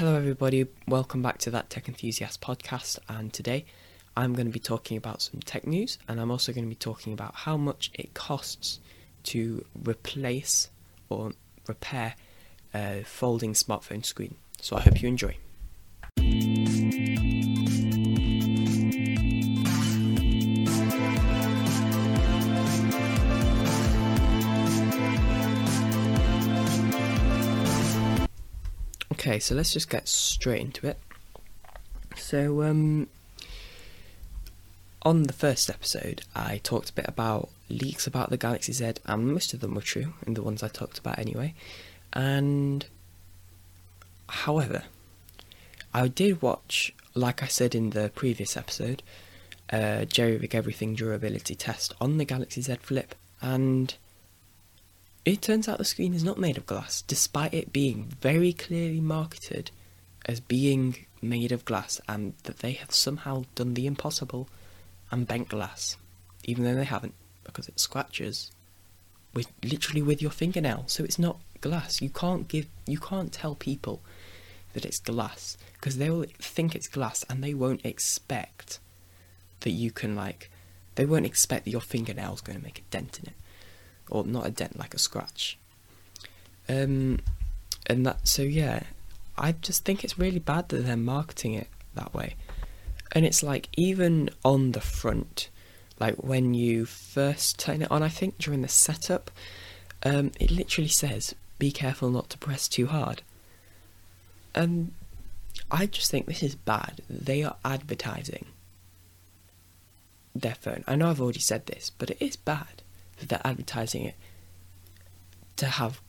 Hello, everybody. Welcome back to that Tech Enthusiast podcast. And today I'm going to be talking about some tech news, and I'm also going to be talking about how much it costs to replace or repair a folding smartphone screen. So I hope you enjoy. Okay, so let's just get straight into it. So, um, on the first episode, I talked a bit about leaks about the Galaxy Z, and most of them were true, in the ones I talked about anyway. And, however, I did watch, like I said in the previous episode, a Jerry Rig Everything durability test on the Galaxy Z Flip, and it turns out the screen is not made of glass, despite it being very clearly marketed as being made of glass, and that they have somehow done the impossible and bent glass, even though they haven't, because it scratches with literally with your fingernail. So it's not glass. You can't give, you can't tell people that it's glass because they will think it's glass and they won't expect that you can like, they won't expect that your fingernail's going to make a dent in it or not a dent, like a scratch. Um, and that so yeah, I just think it's really bad that they're marketing it that way. And it's like even on the front, like when you first turn it on, I think during the setup, um, it literally says, "Be careful not to press too hard." And I just think this is bad. They are advertising their phone. I know I've already said this, but it is bad they're advertising it to have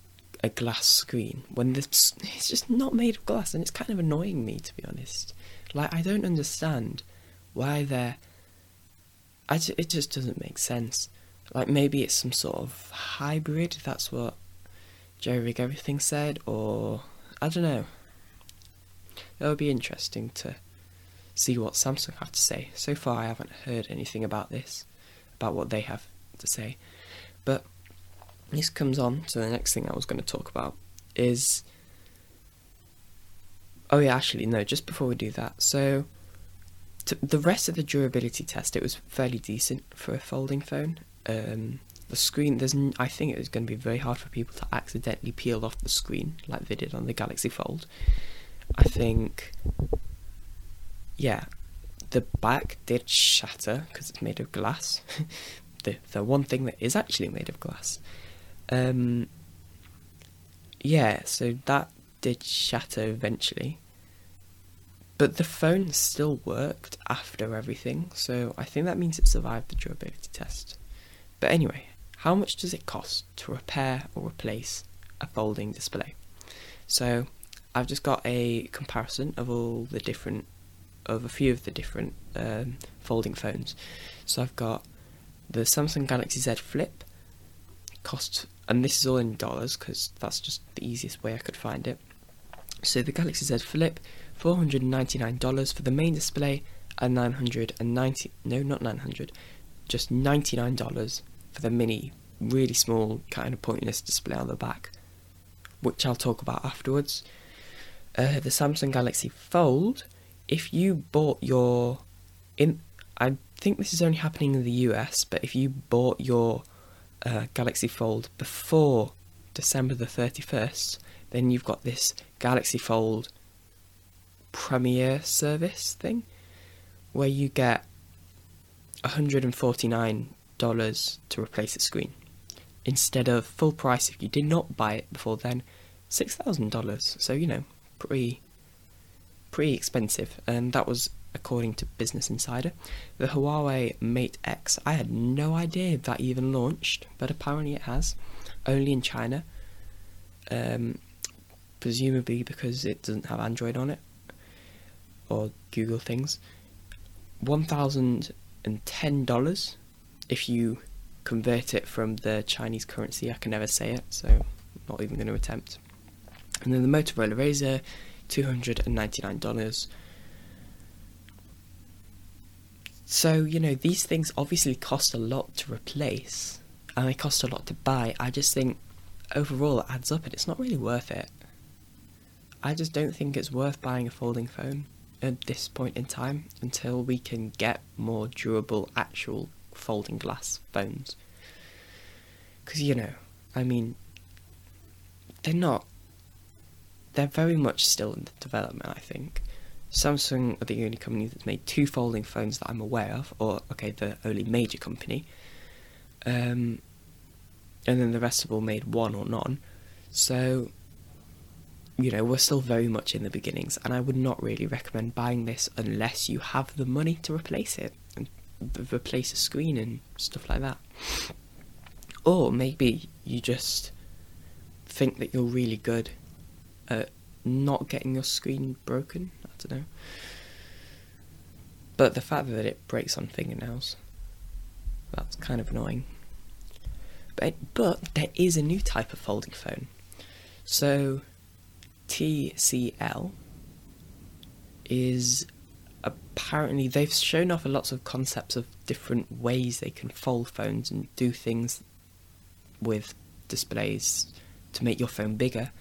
a glass screen when this it's just not made of glass and it's kind of annoying me to be honest. Like i don't understand why they're it just doesn't make sense. Like maybe it's some sort of hybrid that's what jerry rig everything said or i don't know. It would be interesting to see what samsung have to say. So far i haven't heard anything about this about what they have to say but this comes on to the next thing I was going to talk about is oh yeah actually no just before we do that so the rest of the durability test it was fairly decent for a folding phone. Um, the screen there's I think it was going to be very hard for people to accidentally peel off the screen like they did on the Galaxy Fold. I think yeah the back did shatter because it's made of glass the the one thing that is actually made of glass. Um, yeah, so that did shatter eventually. But the phone still worked after everything, so I think that means it survived the durability test. But anyway, how much does it cost to repair or replace a folding display? So I've just got a comparison of all the different, of a few of the different um, folding phones. So I've got the Samsung Galaxy Z Flip cost, and this is all in dollars because that's just the easiest way I could find it. So the Galaxy Z Flip, four hundred ninety nine dollars for the main display, and nine hundred and ninety no, not nine hundred, just ninety nine dollars for the mini, really small kind of pointless display on the back, which I'll talk about afterwards. Uh, the Samsung Galaxy Fold, if you bought your in, I think this is only happening in the US, but if you bought your uh, Galaxy Fold before December the 31st, then you've got this Galaxy Fold Premier service thing where you get $149 to replace the screen instead of full price if you did not buy it before then $6,000 so you know pretty pretty expensive. And that was according to Business Insider. The Huawei Mate X, I had no idea that even launched, but apparently it has, only in China. Um, presumably because it doesn't have Android on it or Google things. $1,010 if you convert it from the Chinese currency. I can never say it, so I'm not even going to attempt. And then the Motorola Razr, $299 So, you know, these things obviously cost a lot to replace and they cost a lot to buy. I just think overall it adds up and it's not really worth it. I just don't think it's worth buying a folding phone at this point in time until we can get more durable actual folding glass phones. Because, you know, I mean, they're not. They're very much still in development, I think. Samsung are the only company that's made two folding phones that I'm aware of, or, okay, the only major company. Um, and then the rest have all made one or none. So, you know, we're still very much in the beginnings, and I would not really recommend buying this unless you have the money to replace it and replace a screen and stuff like that. Or maybe you just think that you're really good at not getting your screen broken. Don't know. But the fact that it breaks on fingernails, that's kind of annoying. But, but there is a new type of folding phone. So, TCL is apparently they've shown off lots of concepts of different ways they can fold phones and do things with displays to make your phone bigger,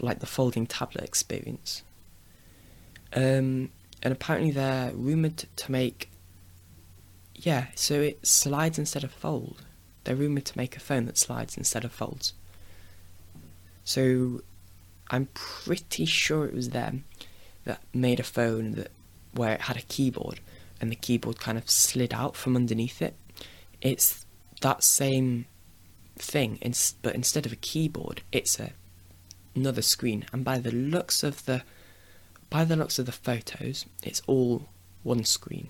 like the folding tablet experience. Um, and apparently they're rumored to make, yeah, so it slides instead of fold. They're rumored to make a phone that slides instead of folds. So I'm pretty sure it was them that made a phone that where it had a keyboard and the keyboard kind of slid out from underneath it. It's that same thing, but instead of a keyboard, it's a another screen. And by the looks of the by the looks of the photos, it's all one screen.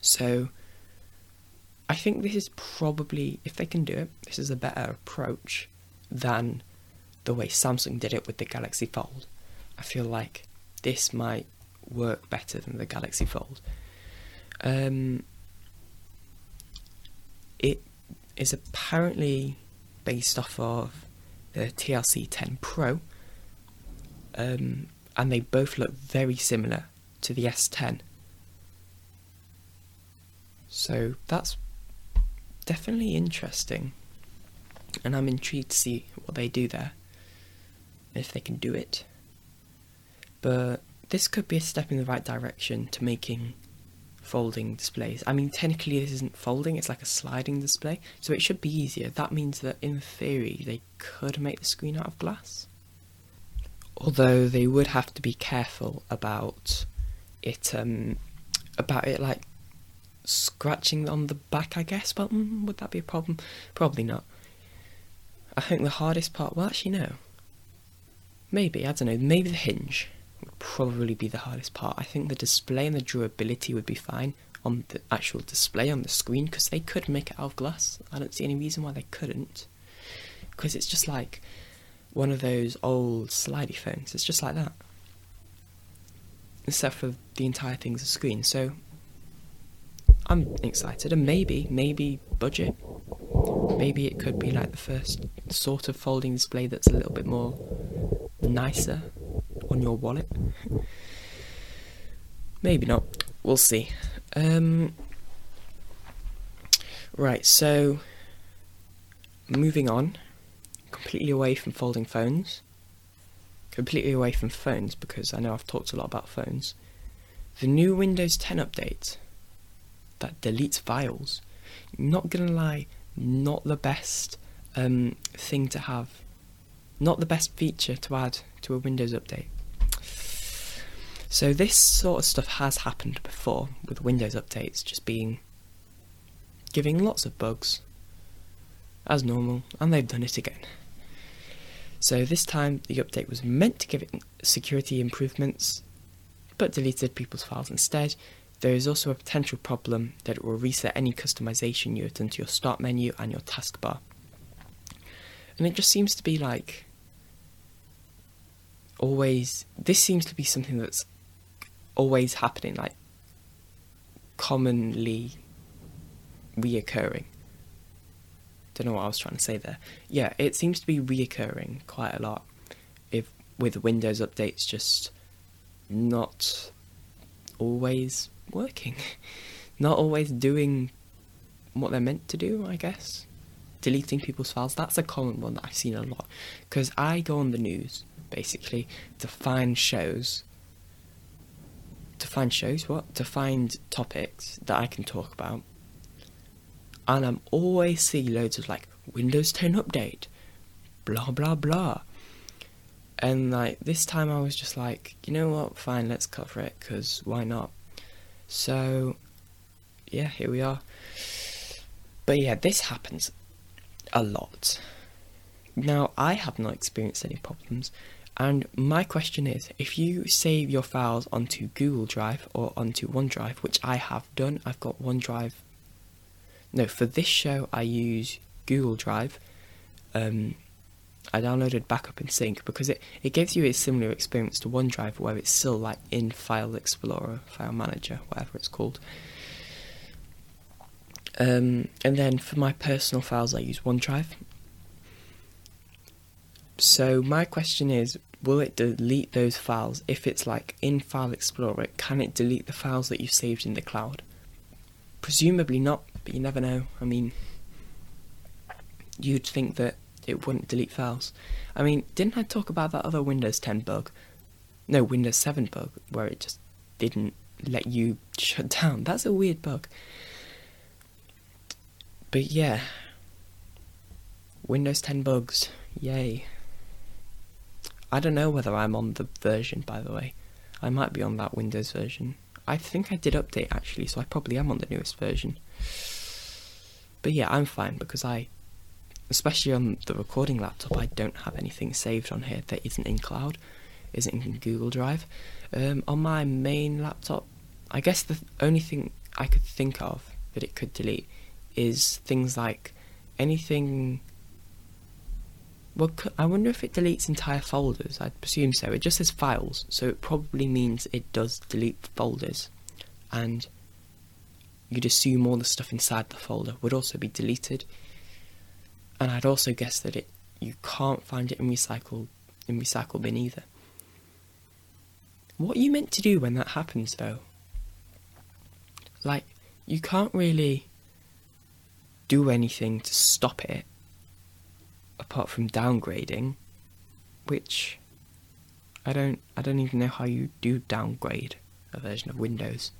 So I think this is probably, if they can do it, this is a better approach than the way Samsung did it with the Galaxy Fold. I feel like this might work better than the Galaxy Fold. Um, it is apparently based off of the TLC 10 Pro, um, and they both look very similar to the S10. So that's definitely interesting, and I'm intrigued to see what they do there, if they can do it. But this could be a step in the right direction to making folding displays. I mean, technically, this isn't folding, it's like a sliding display, so it should be easier. That means that in theory, they could make the screen out of glass. Although they would have to be careful about it, um, about it like scratching on the back, I guess. But mm, would that be a problem? Probably not. I think the hardest part, well, actually, no. Maybe, I don't know, maybe the hinge would probably be the hardest part. I think the display and the durability would be fine on the actual display on the screen because they could make it out of glass. I don't see any reason why they couldn't. Because it's just like one of those old slidey phones. It's just like that. Except for the entire thing's a screen. So I'm excited, and maybe, maybe budget. Maybe it could be like the first sort of folding display that's a little bit more nicer on your wallet. Maybe not. We'll see. Um, right, so moving on, completely away from folding phones, completely away from phones because I know I've talked a lot about phones. The new Windows 10 update that deletes files. Not gonna lie, not the best um, thing to have, not the best feature to add to a Windows update. So this sort of stuff has happened before with Windows updates just being giving lots of bugs as normal and they've done it again. So this time the update was meant to give it security improvements but deleted people's files instead. There is also a potential problem that it will reset any customization you have done to your start menu and your taskbar. And it just seems to be like always this seems to be something that's always happening, like commonly reoccurring. Don't know what I was trying to say there. Yeah, it seems to be reoccurring quite a lot. If with Windows updates just not always working, not always doing what they're meant to do, I guess. Deleting people's files, that's a common one that I've seen a lot. Because I go on the news basically to find shows. To find shows, what? To find topics that I can talk about. And I'm always see loads of like Windows 10 update, blah blah blah. And like this time I was just like, you know what, fine, let's cover it, because why not? So, yeah, here we are. But yeah, this happens a lot. Now, I have not experienced any problems, and my question is if you save your files onto Google Drive or onto OneDrive, which I have done, I've got OneDrive. No, for this show, I use Google Drive. Um, I downloaded Backup and Sync because it, it gives you a similar experience to OneDrive where it's still like in File Explorer, File Manager, whatever it's called. Um, and then for my personal files, I use OneDrive. So my question is, will it delete those files if it's like in File Explorer? Can it delete the files that you've saved in the cloud? Presumably not, but you never know. I mean, you'd think that it wouldn't delete files. I mean, didn't I talk about that other Windows 10 bug? No, Windows 7 bug, where it just didn't let you shut down. That's a weird bug. But yeah, Windows 10 bugs, yay. I don't know whether I'm on the version, by the way. I might be on that Windows version. I think I did update actually, so I probably am on the newest version. But yeah, I'm fine because I especially on the recording laptop, I don't have anything saved on here that isn't in cloud, isn't in Google Drive. Um, on my main laptop, I guess the only thing I could think of that it could delete is things like anything. Well, I wonder if it deletes entire folders. I presume so. It just says files, so it probably means it does delete folders, and you'd assume all the stuff inside the folder would also be deleted and I'd also guess that it you can't find it in recycle in recycle bin either. What are you meant to do when that happens though? Like you can't really do anything to stop it apart from downgrading, which I don't I don't even know how you do downgrade a version of Windows.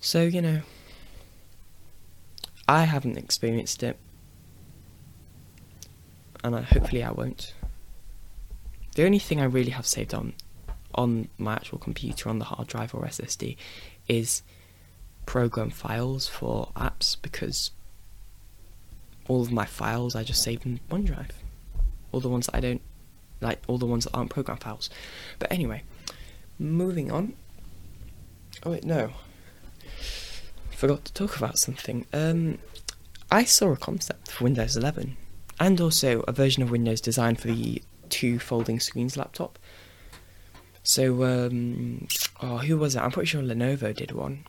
So, you know, I haven't experienced it, and I, hopefully I won't. The only thing I really have saved on on my actual computer on the hard drive or SSD is program files for apps because all of my files I just save in OneDrive. All the ones that I don't like, all the ones that aren't program files. But anyway, moving on. Oh wait, no forgot to talk about something. Um, I saw a concept for Windows 11 and also a version of Windows designed for the two folding screens laptop. So, um, oh, who was it? I'm pretty sure Lenovo did one.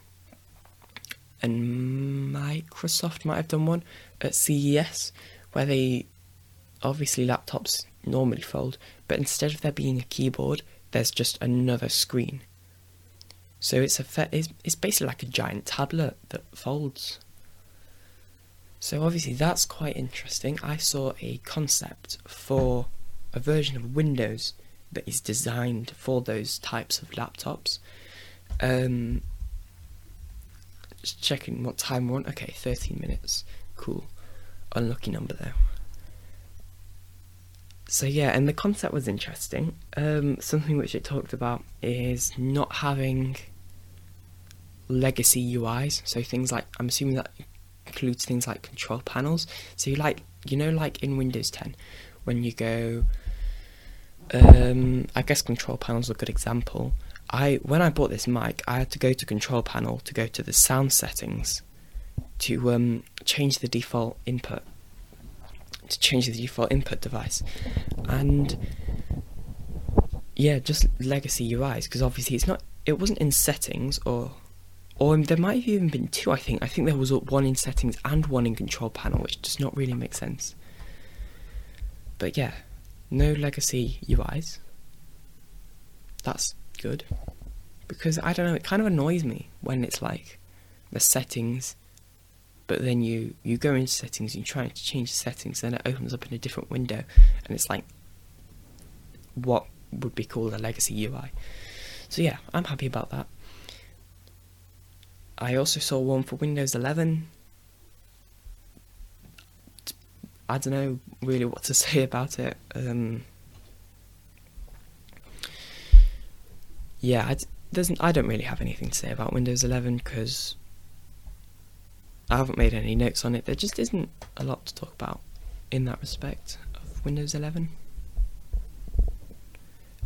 And Microsoft might have done one at CES, where they obviously laptops normally fold, but instead of there being a keyboard, there's just another screen. So it's a fe- it's, it's basically like a giant tablet that folds. So obviously that's quite interesting. I saw a concept for a version of Windows that is designed for those types of laptops. Um, just checking what time we're on. Okay, 13 minutes. Cool. Unlucky number though. So yeah, and the concept was interesting. Um, something which it talked about is not having legacy UIs. So things like I'm assuming that includes things like control panels. So you like you know like in Windows 10 when you go um, I guess control panels are a good example. I when I bought this mic, I had to go to control panel to go to the sound settings to um, change the default input to change the default input device and yeah just legacy UIs because obviously it's not it wasn't in settings or or there might have even been two, I think. I think there was one in settings and one in control panel, which does not really make sense. But yeah, no legacy UIs. That's good. Because I don't know, it kind of annoys me when it's like the settings, but then you, you go into settings and you try to change the settings, then it opens up in a different window, and it's like what would be called a legacy UI. So yeah, I'm happy about that. I also saw one for Windows 11. I don't know really what to say about it. Um, yeah, I, I don't really have anything to say about Windows 11 because I haven't made any notes on it. There just isn't a lot to talk about in that respect of Windows 11.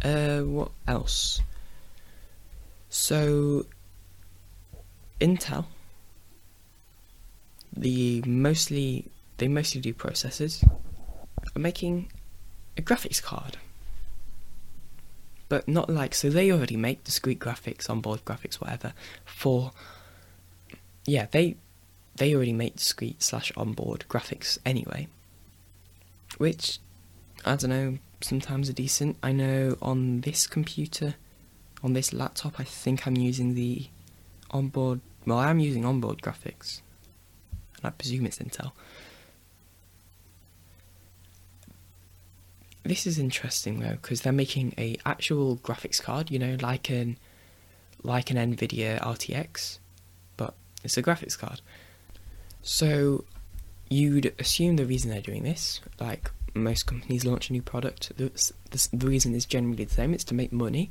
Uh, what else? So, Intel, the mostly they mostly do processors, are making a graphics card. But not like so they already make discrete graphics, onboard graphics, whatever. For yeah, they they already make discrete slash onboard graphics anyway. Which I don't know, sometimes are decent. I know on this computer, on this laptop, I think I'm using the onboard. Well, I am using onboard graphics, and I presume it's Intel. This is interesting though, because they're making a actual graphics card. You know, like an like an Nvidia RTX, but it's a graphics card. So you'd assume the reason they're doing this, like most companies launch a new product, the, the, the reason is generally the same it's to make money.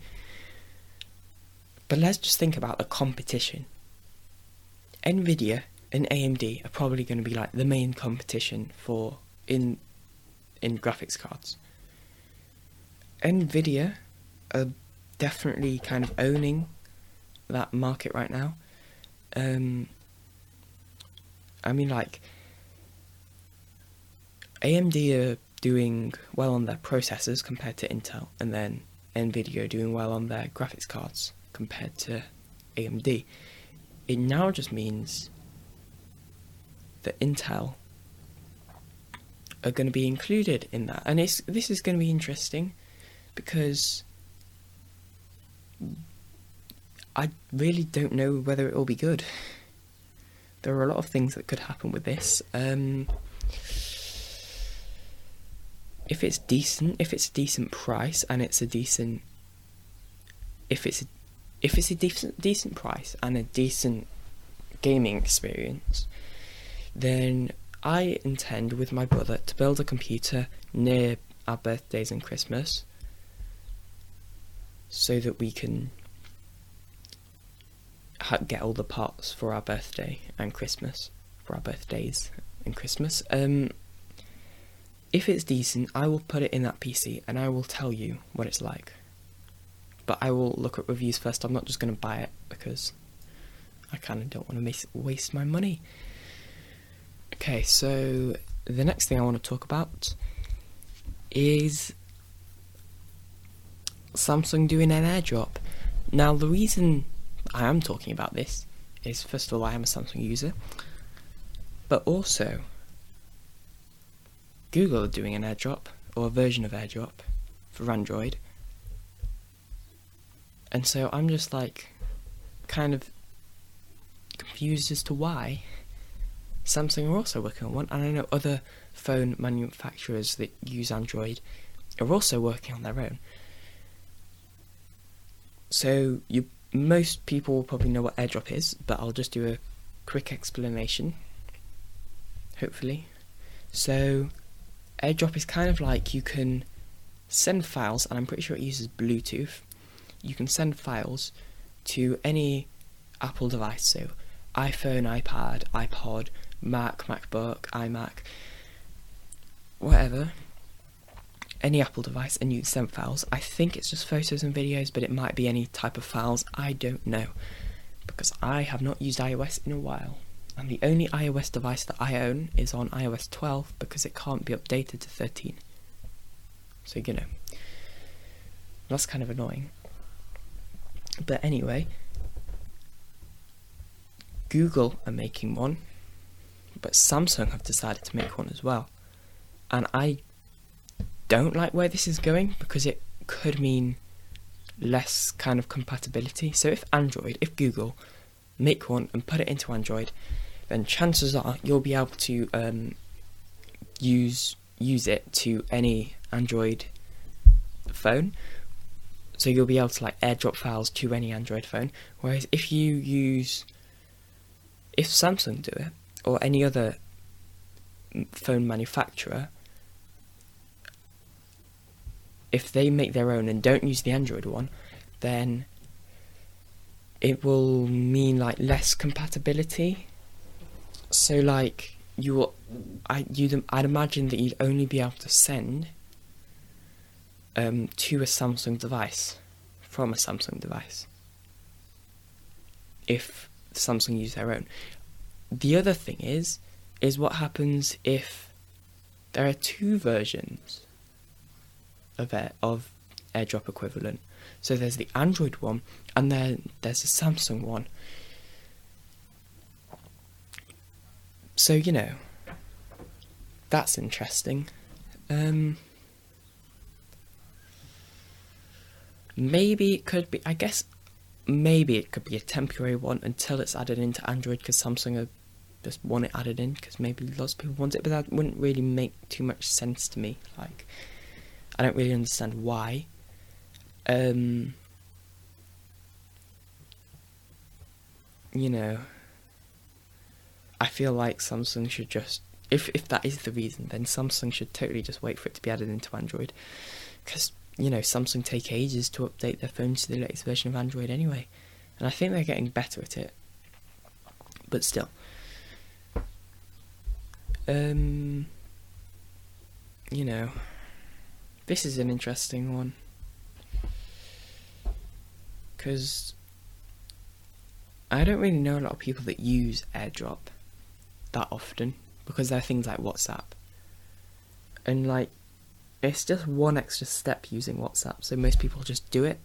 But let's just think about the competition. Nvidia and AMD are probably going to be like the main competition for in in graphics cards. Nvidia are definitely kind of owning that market right now. Um, I mean, like AMD are doing well on their processors compared to Intel, and then Nvidia doing well on their graphics cards compared to AMD. It now just means that Intel are going to be included in that, and it's this is going to be interesting because I really don't know whether it will be good. There are a lot of things that could happen with this. Um, if it's decent, if it's a decent price and it's a decent, if it's a, if it's a decent decent price and a decent gaming experience, then I intend with my brother to build a computer near our birthdays and Christmas, so that we can ha- get all the parts for our birthday and Christmas, for our birthdays and Christmas. Um, if it's decent, I will put it in that PC and I will tell you what it's like. But I will look at reviews first. I'm not just going to buy it because I kind of don't want to waste my money. Okay, so the next thing I want to talk about is Samsung doing an airdrop. Now, the reason I am talking about this is first of all, I am a Samsung user, but also Google are doing an airdrop, or a version of airdrop, for Android. And so I'm just like, kind of confused as to why Samsung are also working on one, and I know other phone manufacturers that use Android are also working on their own. So you most people will probably know what airdrop is, but I'll just do a quick explanation. Hopefully. So AirDrop is kind of like you can send files, and I'm pretty sure it uses Bluetooth. You can send files to any Apple device, so iPhone, iPad, iPod, Mac, MacBook, iMac, whatever, any Apple device, and you send files. I think it's just photos and videos, but it might be any type of files. I don't know because I have not used iOS in a while and the only iOS device that I own is on iOS 12 because it can't be updated to 13. So, you know, that's kind of annoying. But anyway, Google are making one, but Samsung have decided to make one as well. And I don't like where this is going because it could mean less kind of compatibility. So if Android, if Google make one and put it into Android, then chances are you'll be able to um, use use it to any Android phone. So you'll be able to like airdrop files to any Android phone. Whereas if you use, if Samsung do it or any other phone manufacturer, if they make their own and don't use the Android one, then it will mean like less compatibility. So like you will, I you I'd imagine that you'd only be able to send um, to a Samsung device from a Samsung device if Samsung use their own. The other thing is is what happens if there are two versions of Air, of AirDrop equivalent. So there's the Android one and then there's the Samsung one. So you know, that's interesting. Um, maybe it could be. I guess maybe it could be a temporary one until it's added into Android because Samsung are just want it added in because maybe lots of people want it, but that wouldn't really make too much sense to me. Like, I don't really understand why. Um, you know, I feel like Samsung should just, if if that is the reason, then Samsung should totally just wait for it to be added into Android, because you know Samsung take ages to update their phones to the latest version of Android anyway, and I think they're getting better at it, but still. Um, you know, this is an interesting one because I don't really know a lot of people that use AirDrop that often because there are things like WhatsApp. And like it's just one extra step using WhatsApp, so most people just do it.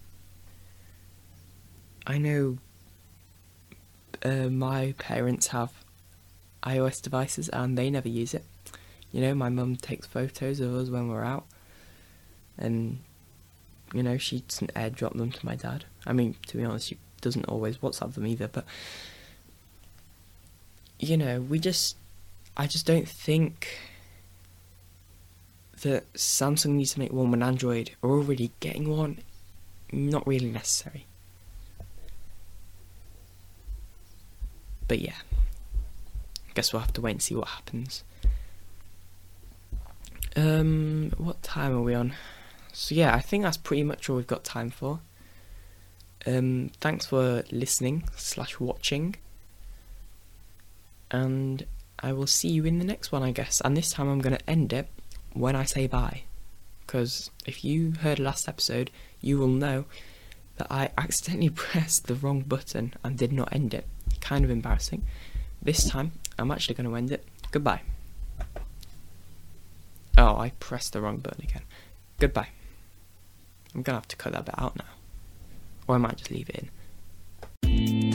I know uh, my parents have iOS devices and they never use it. You know, my mum takes photos of us when we're out, and you know she doesn't airdrop them to my dad. I mean, to be honest, she doesn't always WhatsApp them either, but you know, we just, I just don't think that Samsung needs to make one when Android are already getting one. Not really necessary. But yeah, I guess we'll have to wait and see what happens. Um, what time are we on? So yeah, I think that's pretty much all we've got time for. Um, thanks for listening slash watching, and I will see you in the next one, I guess. And this time I'm going to end it when I say bye, because if you heard last episode, you will know that I accidentally pressed the wrong button and did not end it. Kind of embarrassing. This time, I'm actually going to end it. Goodbye. Oh, I pressed the wrong button again. Goodbye. I'm going to have to cut that bit out now. Or I might just leave it in.